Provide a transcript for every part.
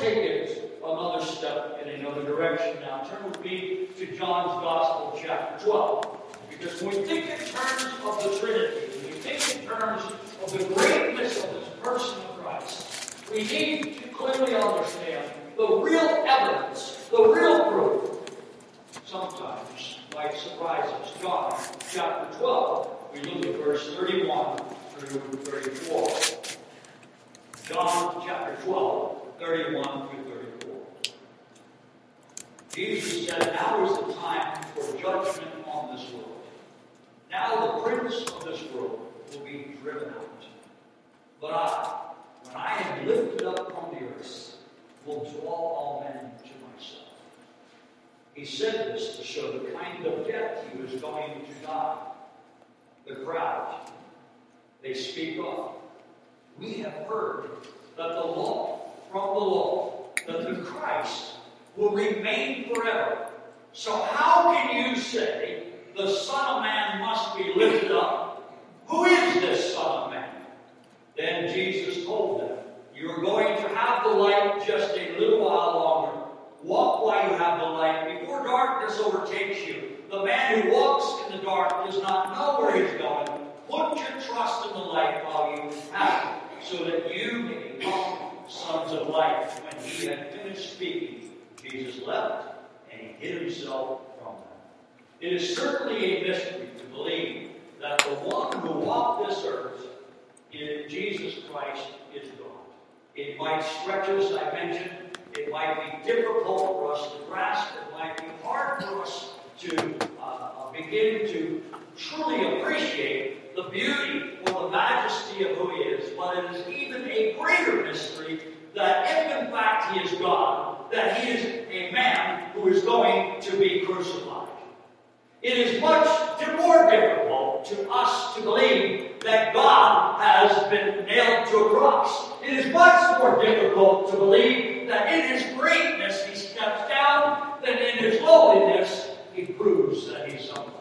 take it another step in another direction now. Turn with me to John's Gospel, chapter 12. Because when we think in terms of the Trinity, when we think in terms of the greatness of this person of Christ, we need to clearly understand the real evidence, the real proof, sometimes might surprise us. John chapter 12, we look at verse 31 through 34. John chapter 12, 31 through 34. Jesus said, Now is the time for judgment on this world. Now the prince of this world will be driven out. But I, when I am lifted up from the earth, will draw all men to myself. He said this to show the kind of death he was going to die. The crowd, they speak of. We have heard that the law, from the law, that the Christ will remain forever. So how can you say the Son of Man must be lifted up? Who is this Son of Man? Then Jesus told them, You're going to have the light just a little while longer. Walk while you have the light before darkness overtakes you. The man who walks in the dark does not know where he's going. Put your trust in the light while you have it, so that you may become sons of light. When he had finished speaking, Jesus left and he hid himself from them. It is certainly a mystery to believe that the one who walked this earth in Jesus Christ is God. It might stretch us, I mentioned. It might be difficult for us to grasp. It might be hard for us to uh, begin to truly appreciate the beauty or the majesty of who He is. But it is even a greater mystery that if in fact He is God, that He is a man who is going to be crucified. It is much more difficult to us to believe that God has been nailed to a cross. It is much more difficult to believe that in His greatness He steps down than in His lowliness He proves that He's somebody.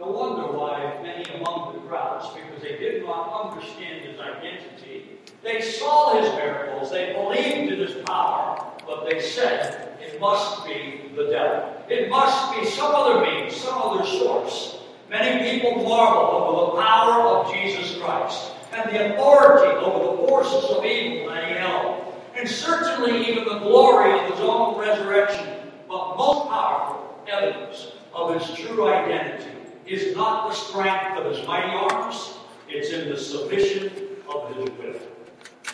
No wonder why many among the crowds, because they did not understand His identity, they saw His miracles, they believed in His power, but they said, it must be the devil. It must be some other means, some other source. Many people marvel over the power of Jesus Christ and the authority over the forces of evil that he held, and certainly even the glory of his own resurrection. But most powerful evidence of his true identity is not the strength of his mighty arms, it's in the submission of his will.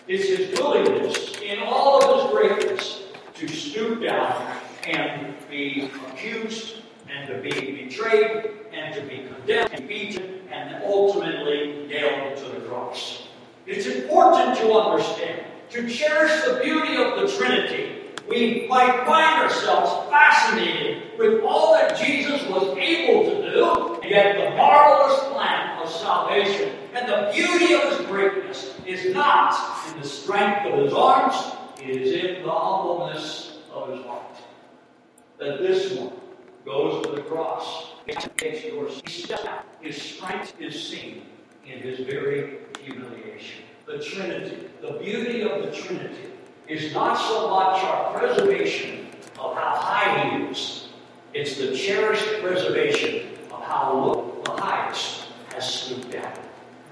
It's his willingness in all of his greatness to stoop down and be accused and to be betrayed and to be condemned and beaten and ultimately nailed to the cross. It's important to understand, to cherish the beauty of the Trinity. We might find ourselves fascinated with all that Jesus was able to do, and yet the marvelous plan of salvation and the beauty of his greatness is not in the strength of his arms, it is in the humbleness of his heart. That this one goes to the cross, takes yours. His strength is seen in his very humiliation. The Trinity, the beauty of the Trinity, is not so much our preservation of how high he is, it's the cherished preservation of how low the highest has stooped down.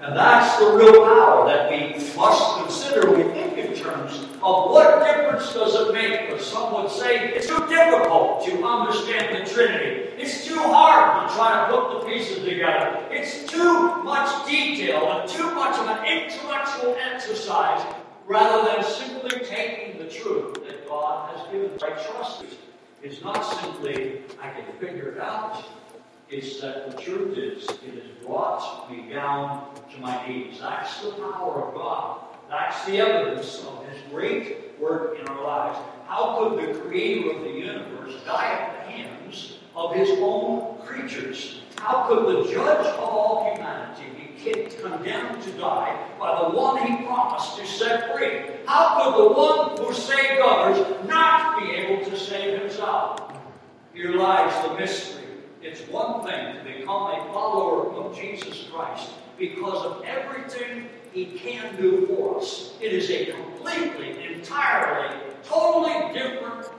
And that's the real power that we must consider. We think in terms of what difference does it make? But some would say it's too difficult to understand the Trinity. It's too hard to try to put the pieces together. It's too much detail and too much of an intellectual exercise rather than simply taking the truth that God has given. I trust. It's not simply, I can figure it out. It's that the truth is, it has brought me down to my knees. That's the power of God. That's the evidence of His great work in our lives. How could the Creator of the universe die at the hands of His own creatures? How could the Judge of all humanity be condemned to die by the one he promised to set free. How could the one who saved others not be able to save himself? Here lies the mystery. It's one thing to become a follower of Jesus Christ because of everything he can do for us. It is a completely, entirely, totally different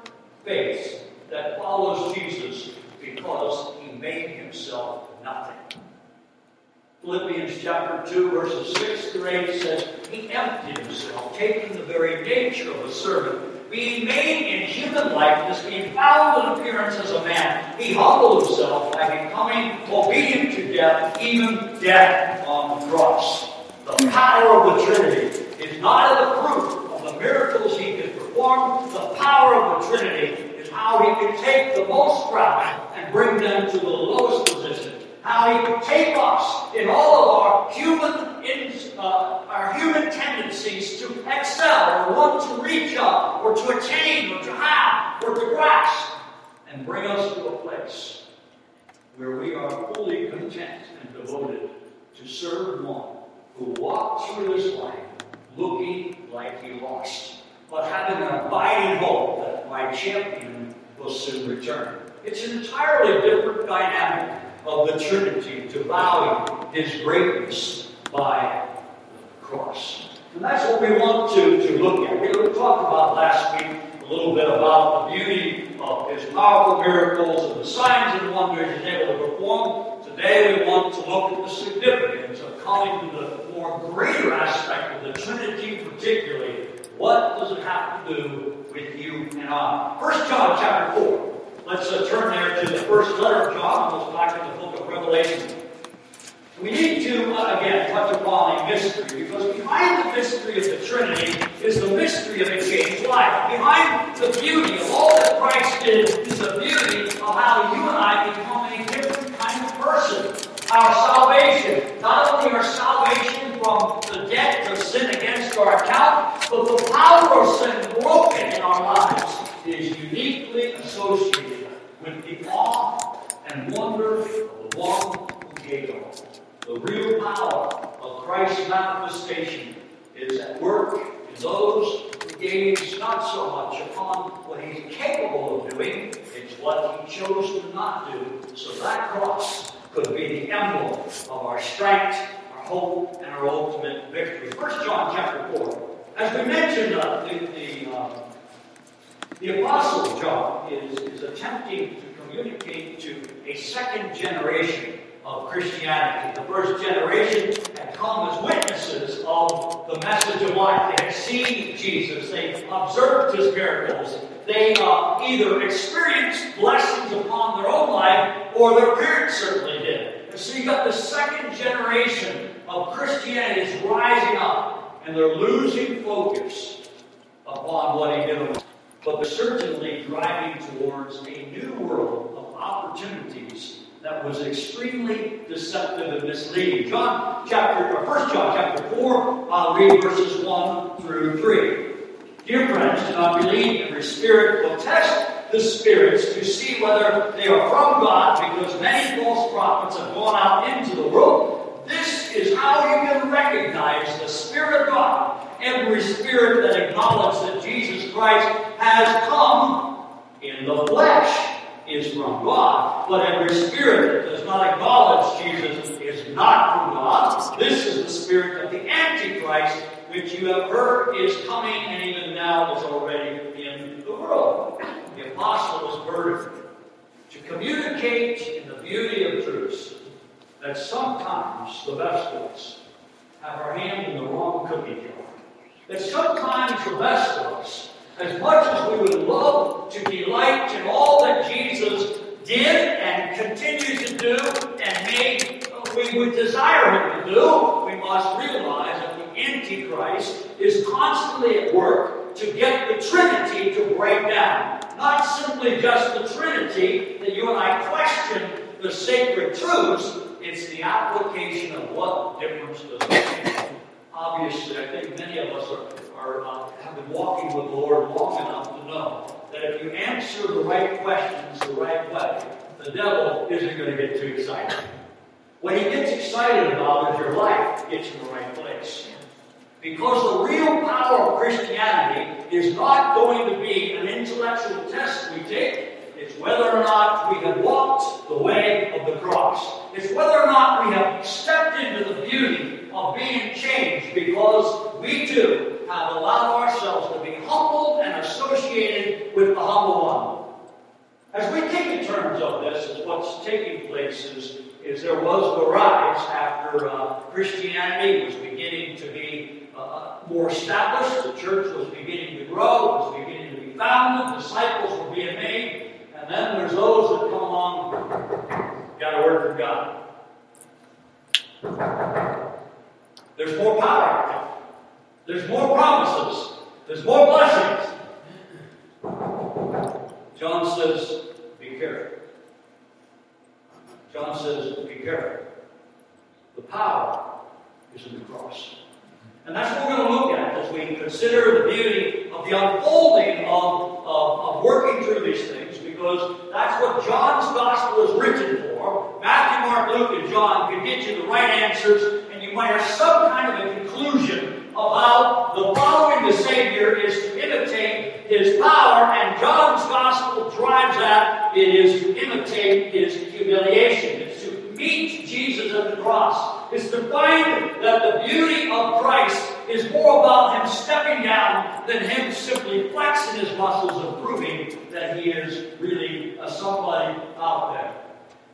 faith that follows Jesus because he made himself nothing chapter 2, verses 6 through 8 says, He emptied himself, taking the very nature of a servant, being made in human likeness, being found in appearance as a man. He humbled himself by becoming obedient to death, even death on the cross. The power of the Trinity is not in the proof of the miracles he could perform. The power of the Trinity is how he could take the most proud and bring them to the lowest position how he could take us in all of our human, in, uh, our human tendencies to excel or want to reach up or to attain or to have or to grasp and bring us to a place where we are fully content and devoted to serve one who walked through this life looking like he lost, but having an abiding hope that my champion will soon return. It's an entirely different dynamic of the Trinity to value his greatness by the cross. And that's what we want to, to look at. We talked about last week a little bit about the beauty of his powerful miracles and the signs and wonders he's able to perform. Today we want to look at the significance of coming to the more greater aspect of the Trinity, particularly what does it have to do with you and I? First John chapter 4. Let's uh, turn there to the first letter of John, let's back to the book of Revelation. We need to, uh, again, touch upon a mystery, because behind the mystery of the Trinity is the mystery of a changed life. Behind the beauty of all that Christ did is the beauty of how you and I become a different kind of person. Our salvation, not only our salvation from the debt of sin against our account, but the power of sin broken in our lives is uniquely associated with the awe and wonder of the one who gave all. The real power of Christ's manifestation is at work in those who gaze not so much upon what he's capable of doing, it's what he chose to not do. So that cross could be the emblem of our strength, our hope, and our ultimate victory. First John chapter 4. As we mentioned, uh, the, the uh, the Apostle John is, is attempting to communicate to a second generation of Christianity. The first generation had come as witnesses of the message of life. They had seen Jesus, they observed his miracles, they uh, either experienced blessings upon their own life or their parents certainly did. And so you got the second generation of Christianity is rising up and they're losing focus upon what he did but they're certainly driving towards a new world of opportunities that was extremely deceptive and misleading. John chapter, or First John chapter 4, I'll read verses 1 through 3. Dear friends, do not believe every spirit, but test the spirits to see whether they are from God, because many false prophets have gone out into the world. This is how you can recognize the Spirit of God every spirit that acknowledges that Jesus Christ has come in the flesh is from God. But every spirit that does not acknowledge Jesus is not from God. This is the spirit of the Antichrist, which you have heard is coming and even now is already in the world. The apostle was burdened to communicate in the beauty of truth that sometimes the best of us have our hand in the wrong cookie jar that sometimes the best of us, as much as we would love to delight in all that Jesus did and continues to do and may we would desire him to do, we must realize that the Antichrist is constantly at work to get the Trinity to break down. Not simply just the Trinity that you and I question the sacred truths, it's the application of what difference does it make obviously, I think many of us are, are uh, have been walking with the Lord long enough to know that if you answer the right questions the right way, the devil isn't going to get too excited. What he gets excited about is your life gets in the right place. Because the real power of Christianity is not going to be an intellectual test we take. It's whether or not we have walked the way of the cross. It's whether or not we have stepped into the beauty of being changed because we too have allowed ourselves to be humbled and associated with the humble one. As we think in terms of this, as what's taking place is, is there was the rise after uh, Christianity was beginning to be uh, more established, the church was beginning to grow, it was beginning to be founded, disciples were being made, and then there's those that come along, got a word from God. There's more power. There's more promises. There's more blessings. John says, be careful. John says, be careful. The power is in the cross. And that's what we're going to look at as we consider the beauty of the unfolding of, of, of working through these things, because that's what John's gospel is written for. Matthew, Mark, Luke, and John can get you the right answers, and you might have some kind of a conclusion how the following the Savior is to imitate his power, and John's gospel drives that it is to imitate his humiliation. It's to meet Jesus at the cross. It's to find that the beauty of Christ is more about him stepping down than him simply flexing his muscles and proving that he is really a somebody out there.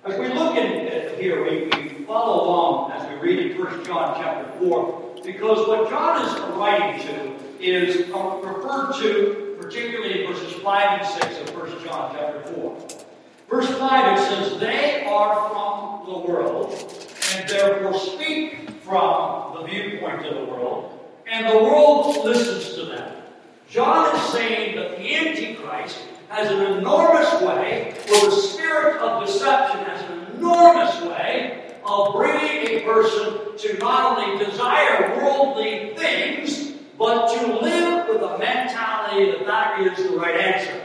As we look in uh, here, we, we follow along as we read in 1 John chapter 4, because what John is writing to is referred to particularly in verses 5 and 6 of 1 John chapter 4. Verse 5 it says, They are from the world, and therefore speak from the viewpoint of the world, and the world listens to them. John is saying that the Antichrist has an enormous way, or the spirit of deception has an enormous way of bringing a person to not only desire worldly things, but to live with a mentality that that is the right answer.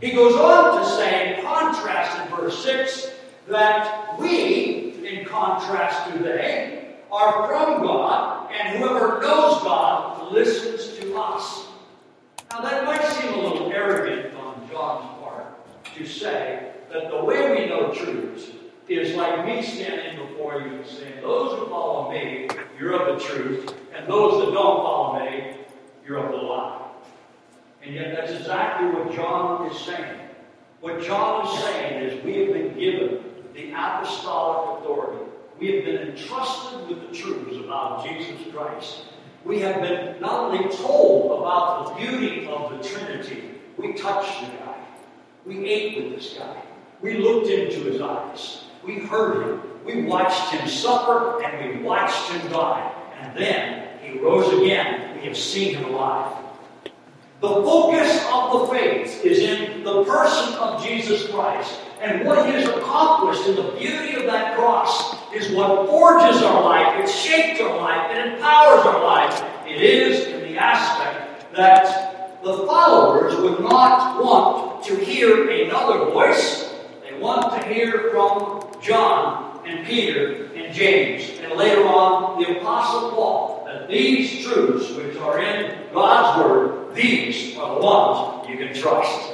He goes on to say, in contrast in verse 6, that we, in contrast to they, are from God, and whoever knows God listens to us. Now, that might seem a little arrogant on John's part to say that the way we know truth is like me standing before you and saying, Those who follow me, you're of the truth, and those that don't follow me, you're of the lie. And yet, that's exactly what John is saying. What John is saying is we have been given the apostolic authority. We have been entrusted with the truths about Jesus Christ. We have been not only told about the beauty of the Trinity, we touched the guy. We ate with this guy. We looked into his eyes. We heard him. We watched him suffer and we watched him die. And then he rose again. We have seen him alive. The focus of the faith is in the person of Jesus Christ. And what he has accomplished in the beauty of that cross is what forges our life, it shapes our life, it empowers our life. It is in the aspect that the followers would not want to hear another voice. They want to hear from John and Peter and James, and later on the Apostle Paul, that these truths which are in God's Word, these are the ones you can trust.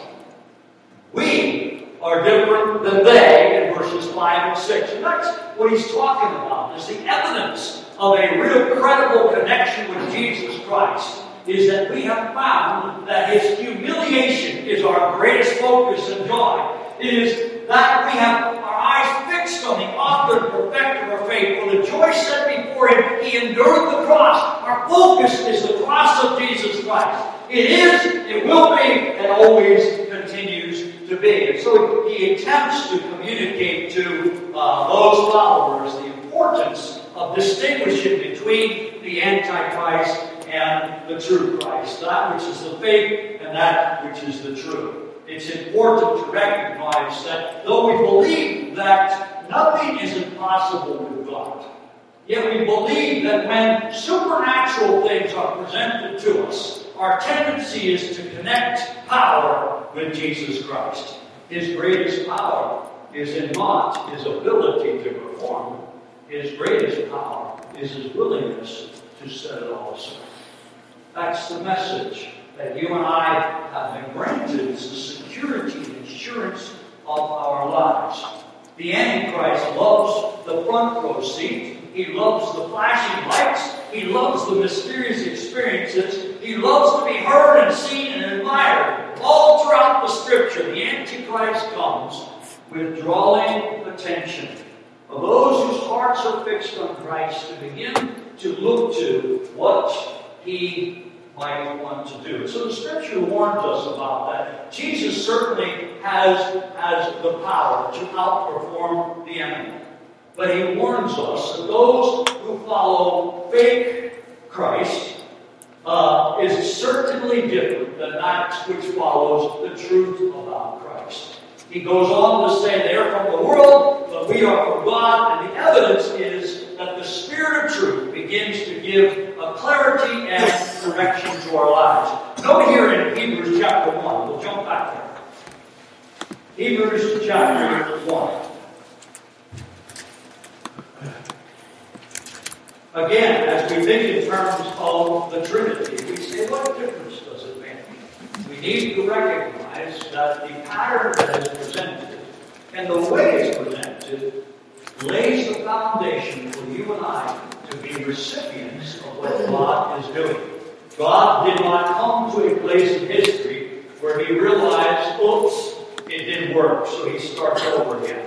We are different than they in verses 5 and 6. And that's what he's talking about, is the evidence of a real credible connection with Jesus Christ is that we have found that his humiliation is our greatest focus and joy. It is that we have fixed on the author and perfecter of faith. For the joy set before him, he endured the cross. Our focus is the cross of Jesus Christ. It is, it will be, and always continues to be. And so he attempts to communicate to uh, those followers the importance of distinguishing between the Antichrist and the true Christ, that which is the fake and that which is the true it's important to recognize that though we believe that nothing is impossible with God, yet we believe that when supernatural things are presented to us, our tendency is to connect power with Jesus Christ. His greatest power is in not his ability to perform, his greatest power is his willingness to set it all aside. That's the message that you and I have been granted is the security and assurance of our lives. The Antichrist loves the front row seat. He loves the flashing lights. He loves the mysterious experiences. He loves to be heard and seen and admired. All throughout the scripture, the Antichrist comes withdrawing attention. of those whose hearts are fixed on Christ to begin to look to what he might want to do. So the scripture warns us about that. Jesus certainly has, has the power to outperform the enemy. But he warns us that those who follow fake Christ uh, is certainly different than that which follows the truth about Christ. He goes on to say, they are from the world, but we are from God, and the evidence is that the Spirit of truth begins to give a clarity and direction to our lives. Note here in Hebrews chapter 1, we'll jump back there. Hebrews chapter 1. Again, as we think in terms of the Trinity, we say, what difference does it make? We need to recognize that the pattern that is presented and the way it's presented lays the foundation for you and I to be recipients of what God is doing. God did not come to a place in history where he realized, oops, it didn't work, so he starts over again.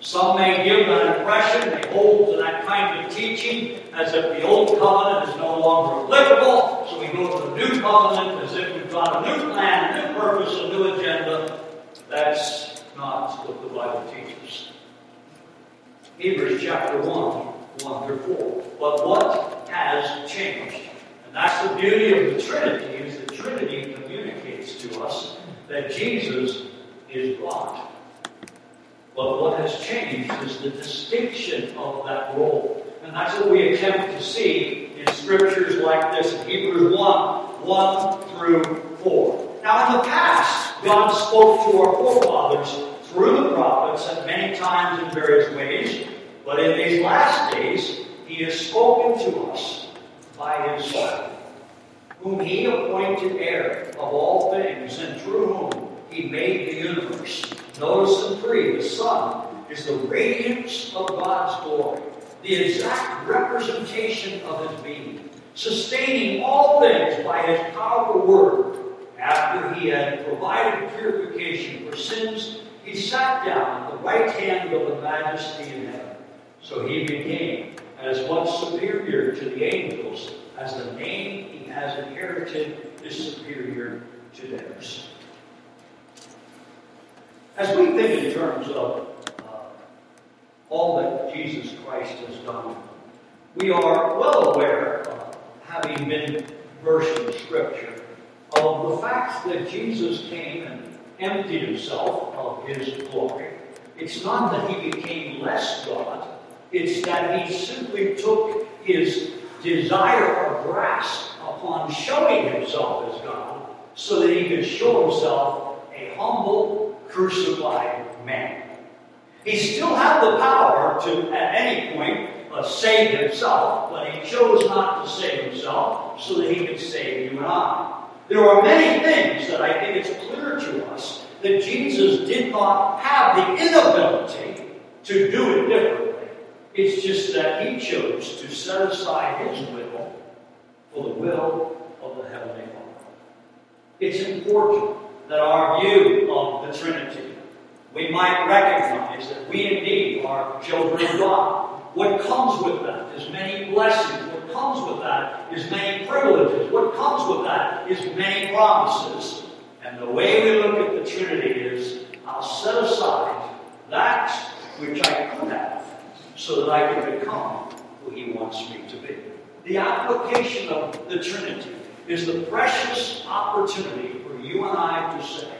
Some may give that impression, they hold to that kind of teaching as if the old covenant is no longer applicable, so we go to the new covenant as if we've got a new plan, a new purpose, a new agenda. That's not what the Bible teaches. Hebrews chapter 1, 1 through 4. But what has changed? That's the beauty of the Trinity, is the Trinity communicates to us that Jesus is God. But what has changed is the distinction of that role. And that's what we attempt to see in scriptures like this in Hebrews 1 1 through 4. Now, in the past, God spoke to our forefathers through the prophets at many times in various ways. But in these last days, He has spoken to us by His Son, whom He appointed heir of all things, and through whom He made the universe. Notice in 3, the Son is the radiance of God's glory, the exact representation of His being, sustaining all things by His powerful word. After He had provided purification for sins, He sat down at the right hand of the majesty in heaven. So He became as much superior to the angels as the name He has inherited is superior to theirs. As we think in terms of uh, all that Jesus Christ has done, we are well aware, uh, having been versed in Scripture, of the fact that Jesus came and emptied himself of his glory. It's not that he became less God, it's that he simply took his desire or grasp upon showing himself as God so that he could show himself a humble crucified man. He still had the power to, at any point, uh, save himself, but he chose not to save himself so that he could save you and I. There are many things that I think it's clear to us that Jesus did not have the inability to do it differently. It's just that he chose to set aside his will for the will of the Heavenly Father. It's important that our view of the Trinity, we might recognize that we indeed are children of God. What comes with that is many blessings. What comes with that is many privileges. What comes with that is many promises. And the way we look at the Trinity is I'll set aside that which I could have so that I can become who He wants me to be. The application of the Trinity is the precious opportunity for you and I to say,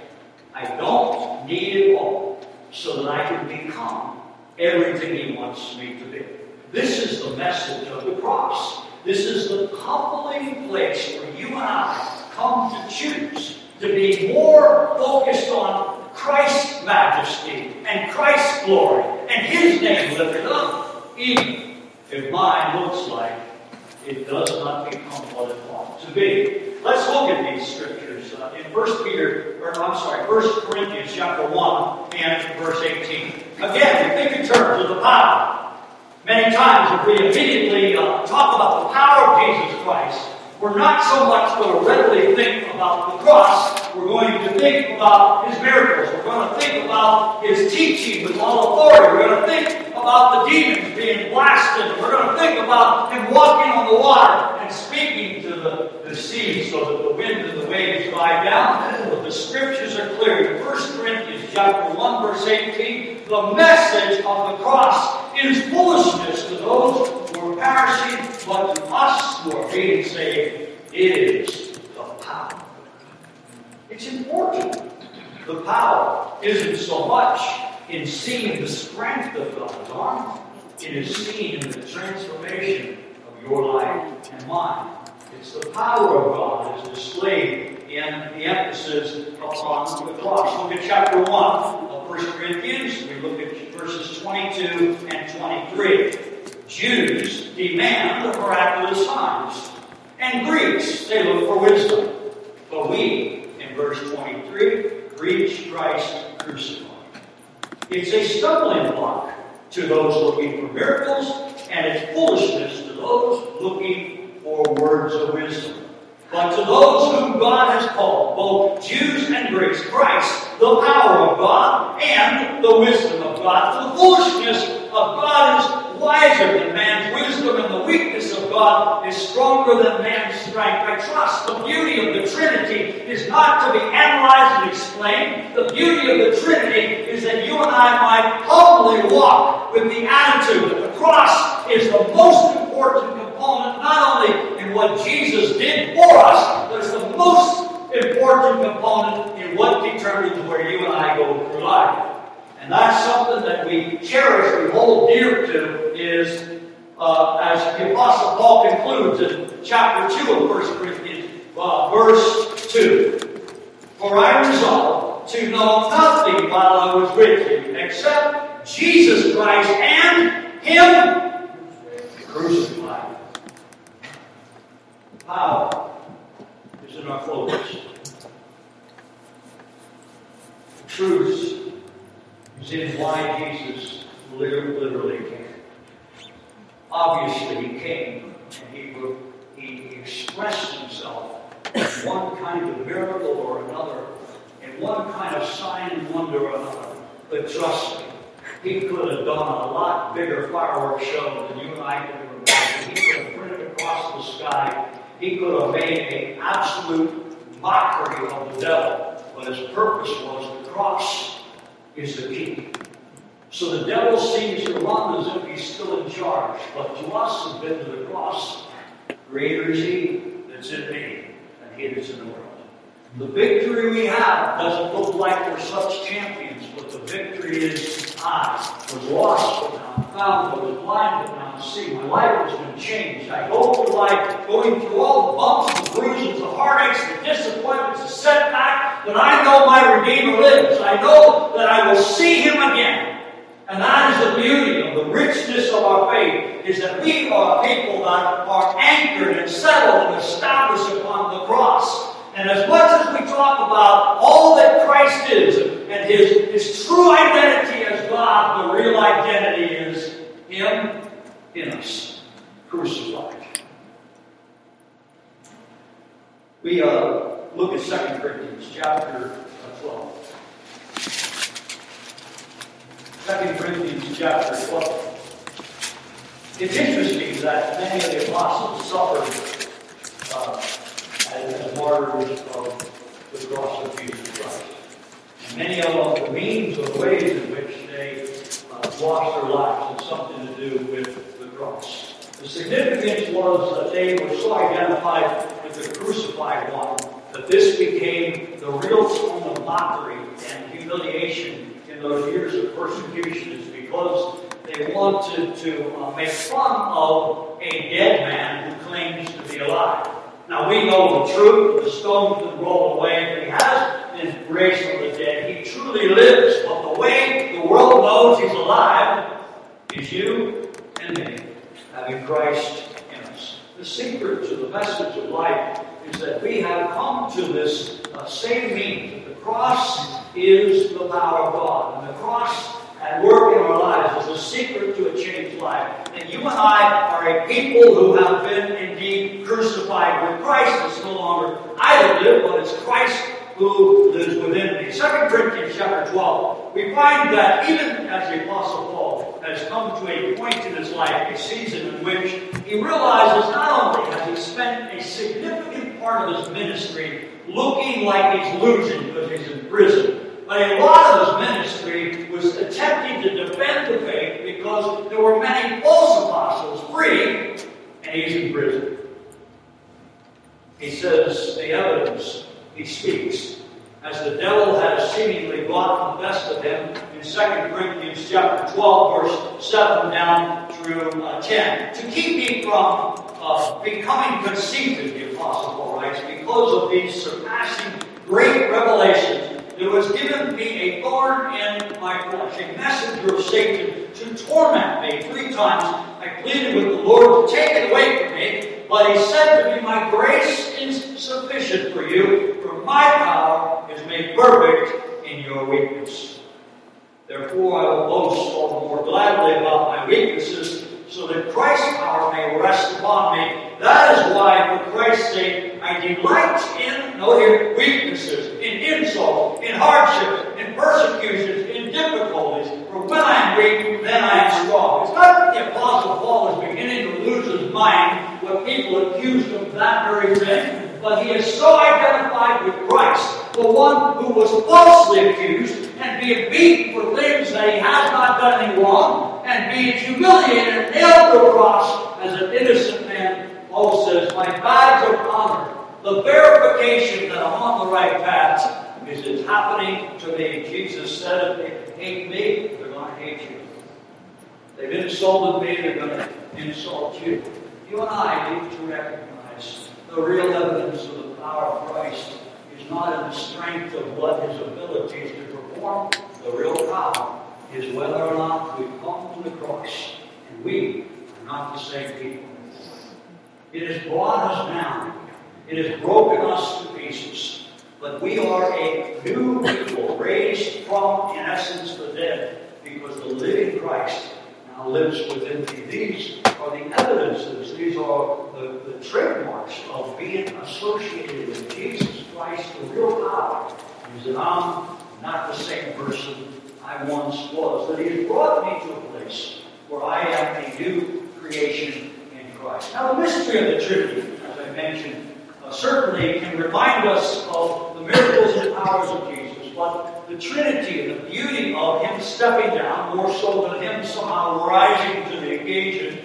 I don't need it all so that I can become everything He wants me to be. This is the message of the cross. This is the coupling place where you and I come to choose to be more focused on Christ's majesty and Christ's glory and His name lifted up, even if mine looks like it does not become what it ought to be. Let's look at these scriptures uh, in 1 Peter, or I'm sorry, 1 Corinthians chapter 1 and verse 18. Again, we think in terms of the power. Many times, if we immediately uh, talk about the power of Jesus Christ, we're not so much going to readily think about the cross. We're going to think about his miracles. We're going to think about his teaching with all authority. We're going to think about the demons being blasted. We're going to think about him walking on the water and speaking to the, the sea so that the wind and the waves die down. But the scriptures are clear. In 1 Corinthians chapter 1, verse 18, the message of the cross is foolishness to those but to us who are being saved, it is the power. It's important. The power isn't so much in seeing the strength of God's arm, it is seen in the transformation of your life and mine. It's the power of God is displayed in the emphasis upon the cross. Look at chapter 1 of 1 Corinthians. We look at verses 22 and 23. Jews demand the miraculous signs, and Greeks, they look for wisdom. But we, in verse 23, preach Christ crucified. It's a stumbling block to those looking for miracles, and it's foolishness to those looking for words of wisdom. But to those whom God has called, both Jews and Greeks, Christ, the power of God and the wisdom of God, the foolishness of God is wiser than man's wisdom, and the weakness of God is stronger than man's strength. I trust the beauty of the Trinity is not to be analyzed and explained. The beauty of the Trinity is that you and I might humbly walk with the attitude that the cross is the most important component, not only in what Jesus did for us, but it's the most important component in what determines where you and I go through life. And that's something that we cherish, we hold dear to, is uh, as the Apostle Paul concludes in chapter 2 of 1 Corinthians, uh, verse 2. For I resolved to know nothing while I was with you except Jesus Christ and Him crucified. Power is in our focus. Truth is in why Jesus literally came. Obviously, he came and he, he expressed himself in one kind of miracle or another, in one kind of sign and wonder or another. But trust me, he could have done a lot bigger fireworks show than you and I could have imagined. He could have printed across the sky. He could have made an absolute mockery of the devil. But his purpose was the cross is the key. So the devil seems to run as if he's still in charge. But to us who've been to the cross, greater is he that's in me than he that's in the world. The victory we have doesn't look like we're such champions, but the victory is I was lost but now I'm found, I was blind but now I see. My life has been changed. I go through life going through all the bumps, the bruises, the heartaches, the disappointments, the setback, but I know my Redeemer lives. I know that I will see him again. And that is the beauty of the richness of our faith, is that we are a people that are anchored and settled and established upon the cross. And as much as we talk about all that Christ is and his, his true identity as God, the real identity is Him in us, crucified. We uh, look at 2 Corinthians chapter 12. 2 Corinthians chapter 12. It's interesting that many of the apostles suffered uh, as, as martyrs of the cross of Jesus Christ. And many of them, the means or ways in which they uh, lost their lives had something to do with the cross. The significance was that they were so identified with the crucified one that this became the real tone of mockery and humiliation in those years of persecution is because they wanted to uh, make fun of a dead man who claims to be alive. Now we know the truth, the stone can roll away, but he has his grace from the dead. He truly lives, but the way the world knows he's alive is you and me, having Christ in us. The secret to the message of life is that we have come to this uh, same meaning. The cross is the power of God. And the cross at work in our lives is the secret to a changed life. And you and I are a people who have been indeed crucified with Christ. It's no longer I that live, but it's Christ who lives within me. 2 Corinthians chapter 12, we find that even as the Apostle Paul has come to a point in his life, a season in which he realizes not only has he spent a significant part of his ministry looking like he's losing because he's in prison, but a lot of his ministry was attempting to defend the faith because there were many false apostles free, and he's in prison. He says the evidence he speaks. As the devil has seemingly gotten the best of him in 2 Corinthians chapter 12, verse 7 down through uh, 10. To keep me from uh, becoming conceited, the Apostle Paul writes, because of these surpassing great revelations, there was given me a thorn in my flesh, a messenger of Satan to torment me. Three times I pleaded with the Lord to take it away from me. But he said to me, My grace is sufficient for you, for my power is made perfect in your weakness. Therefore, I will boast all the more gladly about my weaknesses, so that Christ's power may rest upon me. That is why, for Christ's sake, I delight in, no here, weaknesses, in insults, in hardships, in persecutions, in difficulties. For when I am weak, then I am strong. It's not that the Apostle Paul is beginning to lose his mind when people accuse him of that very thing, but he is so identified with Christ, the one who was falsely accused and being beaten for things that he has not done any wrong, and being humiliated and nailed to a cross as an innocent man. Paul says, My badge of honor, the verification that I'm on the right path, is it's happening to me. Jesus said, if they hate me, they're going to hate you. They've insulted me, they're going to insult you. You and I need to recognize the real evidence of the power of Christ is not in the strength of what his abilities to perform. The real power is whether or not we've come to the cross and we are not the same people. It has brought us down. It has broken us to pieces. But we are a new people raised from, in essence, the dead because the living Christ now lives within me. These are the evidences, these are the, the trademarks of being associated with Jesus Christ, the real power. Is that I'm not the same person I once was, that He has brought me to a place where I am a new creation in Christ. Now, the mystery of the Trinity, as I mentioned, uh, certainly can remind us of the miracles and powers of Jesus but the Trinity and the beauty of Him stepping down, more so than Him somehow rising to the occasion,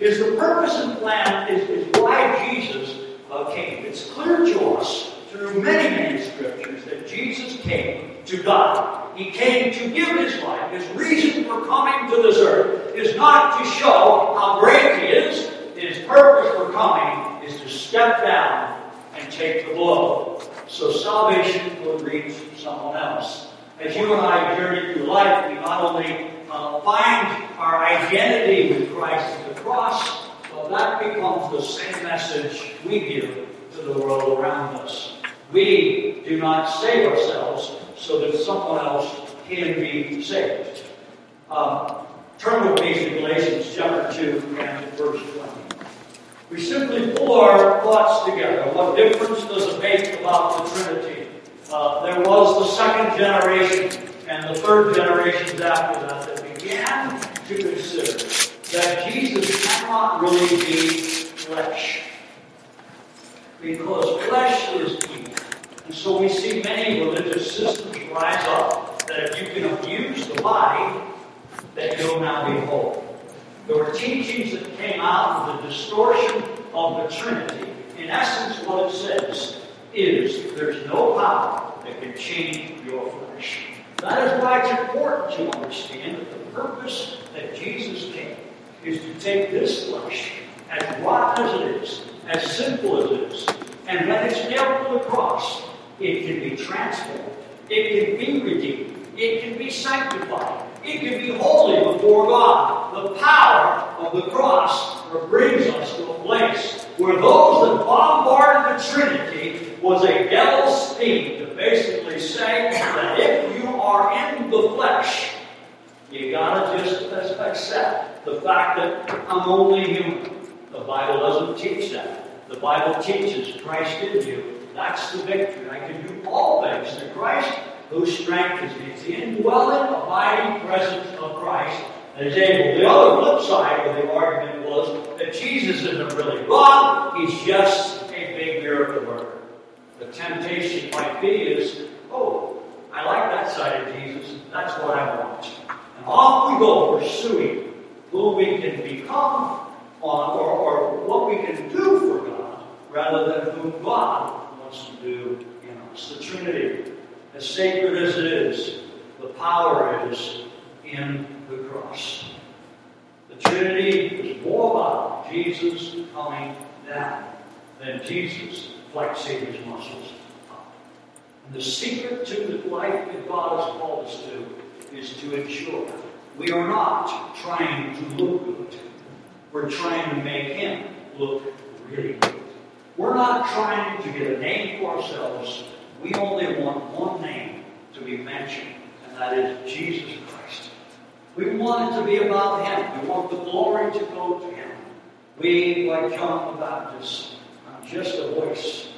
is the purpose and plan, is, is why Jesus uh, came. It's clear to us through many, many scriptures that Jesus came to die. He came to give His life. His reason for coming to this earth is not to show how great He is. His purpose for coming is to step down and take the blow so salvation will reach someone else. As you and I journey through life, we not only uh, find our identity with Christ at the cross, but that becomes the same message we give to the world around us. We do not save ourselves so that someone else can be saved. Um, turn with me to Galatians chapter 2 and verse 20. We simply pull our thoughts together. What difference does it make about the Trinity? Uh, there was the second generation and the third generations after that that began to consider that Jesus cannot really be flesh. Because flesh is evil. And so we see many religious systems rise up that if you can abuse the body, that you'll now be whole. There were teachings that came out of the distortion of the Trinity. In essence, what it says is there's no power that can change your flesh. That is why it's important to understand that the purpose that Jesus came is to take this flesh, as rotten as it is, as sinful as it is, and let it nailed to the cross, it can be transformed, it can be redeemed, it can be sanctified, it can be holy before God. The power of the cross brings us to a place where those that bombarded the Trinity was a devil's scheme to basically say that if you are in the flesh, You gotta just accept the fact that I'm only human. The Bible doesn't teach that. The Bible teaches Christ in you. That's the victory. I can do all things through Christ who strengthens me. It's the indwelling, abiding presence of Christ that is able. The other flip side of the argument was that Jesus isn't really God, he's just a big miracle worker. The temptation might be is, oh, I like that side of Jesus, that's what I want. And off we go pursuing who we can become on or, or what we can do for God rather than who God wants to do in us. The Trinity, as sacred as it is, the power is in the cross. The Trinity is more about Jesus coming down than Jesus flexing his muscles up. And the secret to the life that God has called us to is to ensure we are not trying to look good. We're trying to make him look really good. We're not trying to get a name for ourselves. We only want one name to be mentioned, and that is Jesus Christ. We want it to be about Him. We want the glory to go to Him. We, like John the Baptist, I'm just a voice.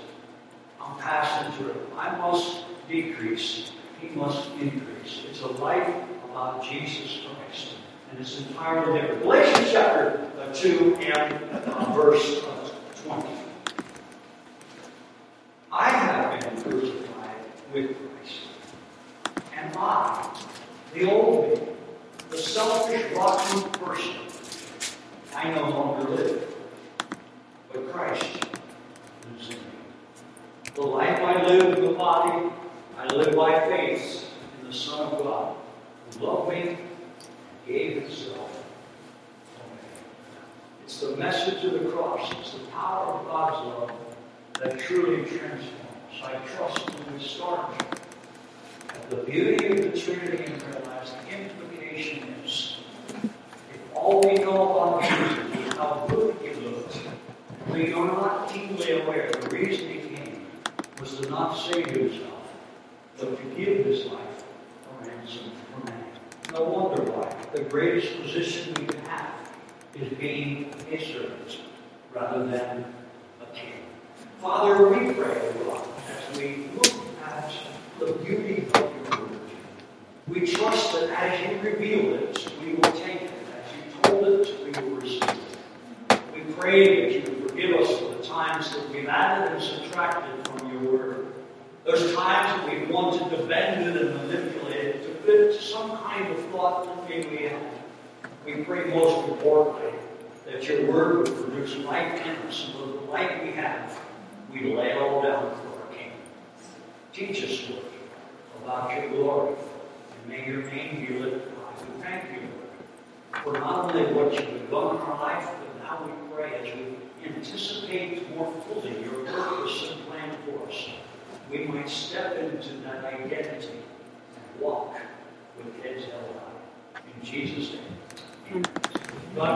I'm passing through. I must decrease. He must increase. It's a life about Jesus Christ. And it's entirely different. Galatians chapter 2 and uh, verse uh, 20. I have been crucified with Christ. And I, the old me, the selfish, rotten person, I no longer live, but Christ lives in me. The life I live in the body, I live by faith in the Son of God, who loved me and gave himself It's the message of the cross. It's the power of God's love that truly transforms. I trust in the start. The beauty of the Trinity in our lives, the implication is, if all we know about Jesus is how good he looked, we are not keenly aware the reason he came was to not save himself, but to give his life a ransom for man. No wonder why. The greatest position we can have is being a servant rather than a king. Father, we pray, God, as we look at the beauty of your word, we trust that as you reveal it, we will take it. As you told it, we will receive it. We pray that you forgive us for the times that we've added and subtracted from your word. Those times that we've wanted to bend it and manipulate to some kind of thought maybe we pray most importantly that your word would produce life in us, and that the life we have, we lay all down for our King. Teach us, Lord, about your glory, and may your name be lifted high. We thank you, Lord, for not only what you've done in our life, but now we pray as we anticipate more fully your purpose and plan for us. We might step into that identity walk with heads held high. In Jesus' name. Amen.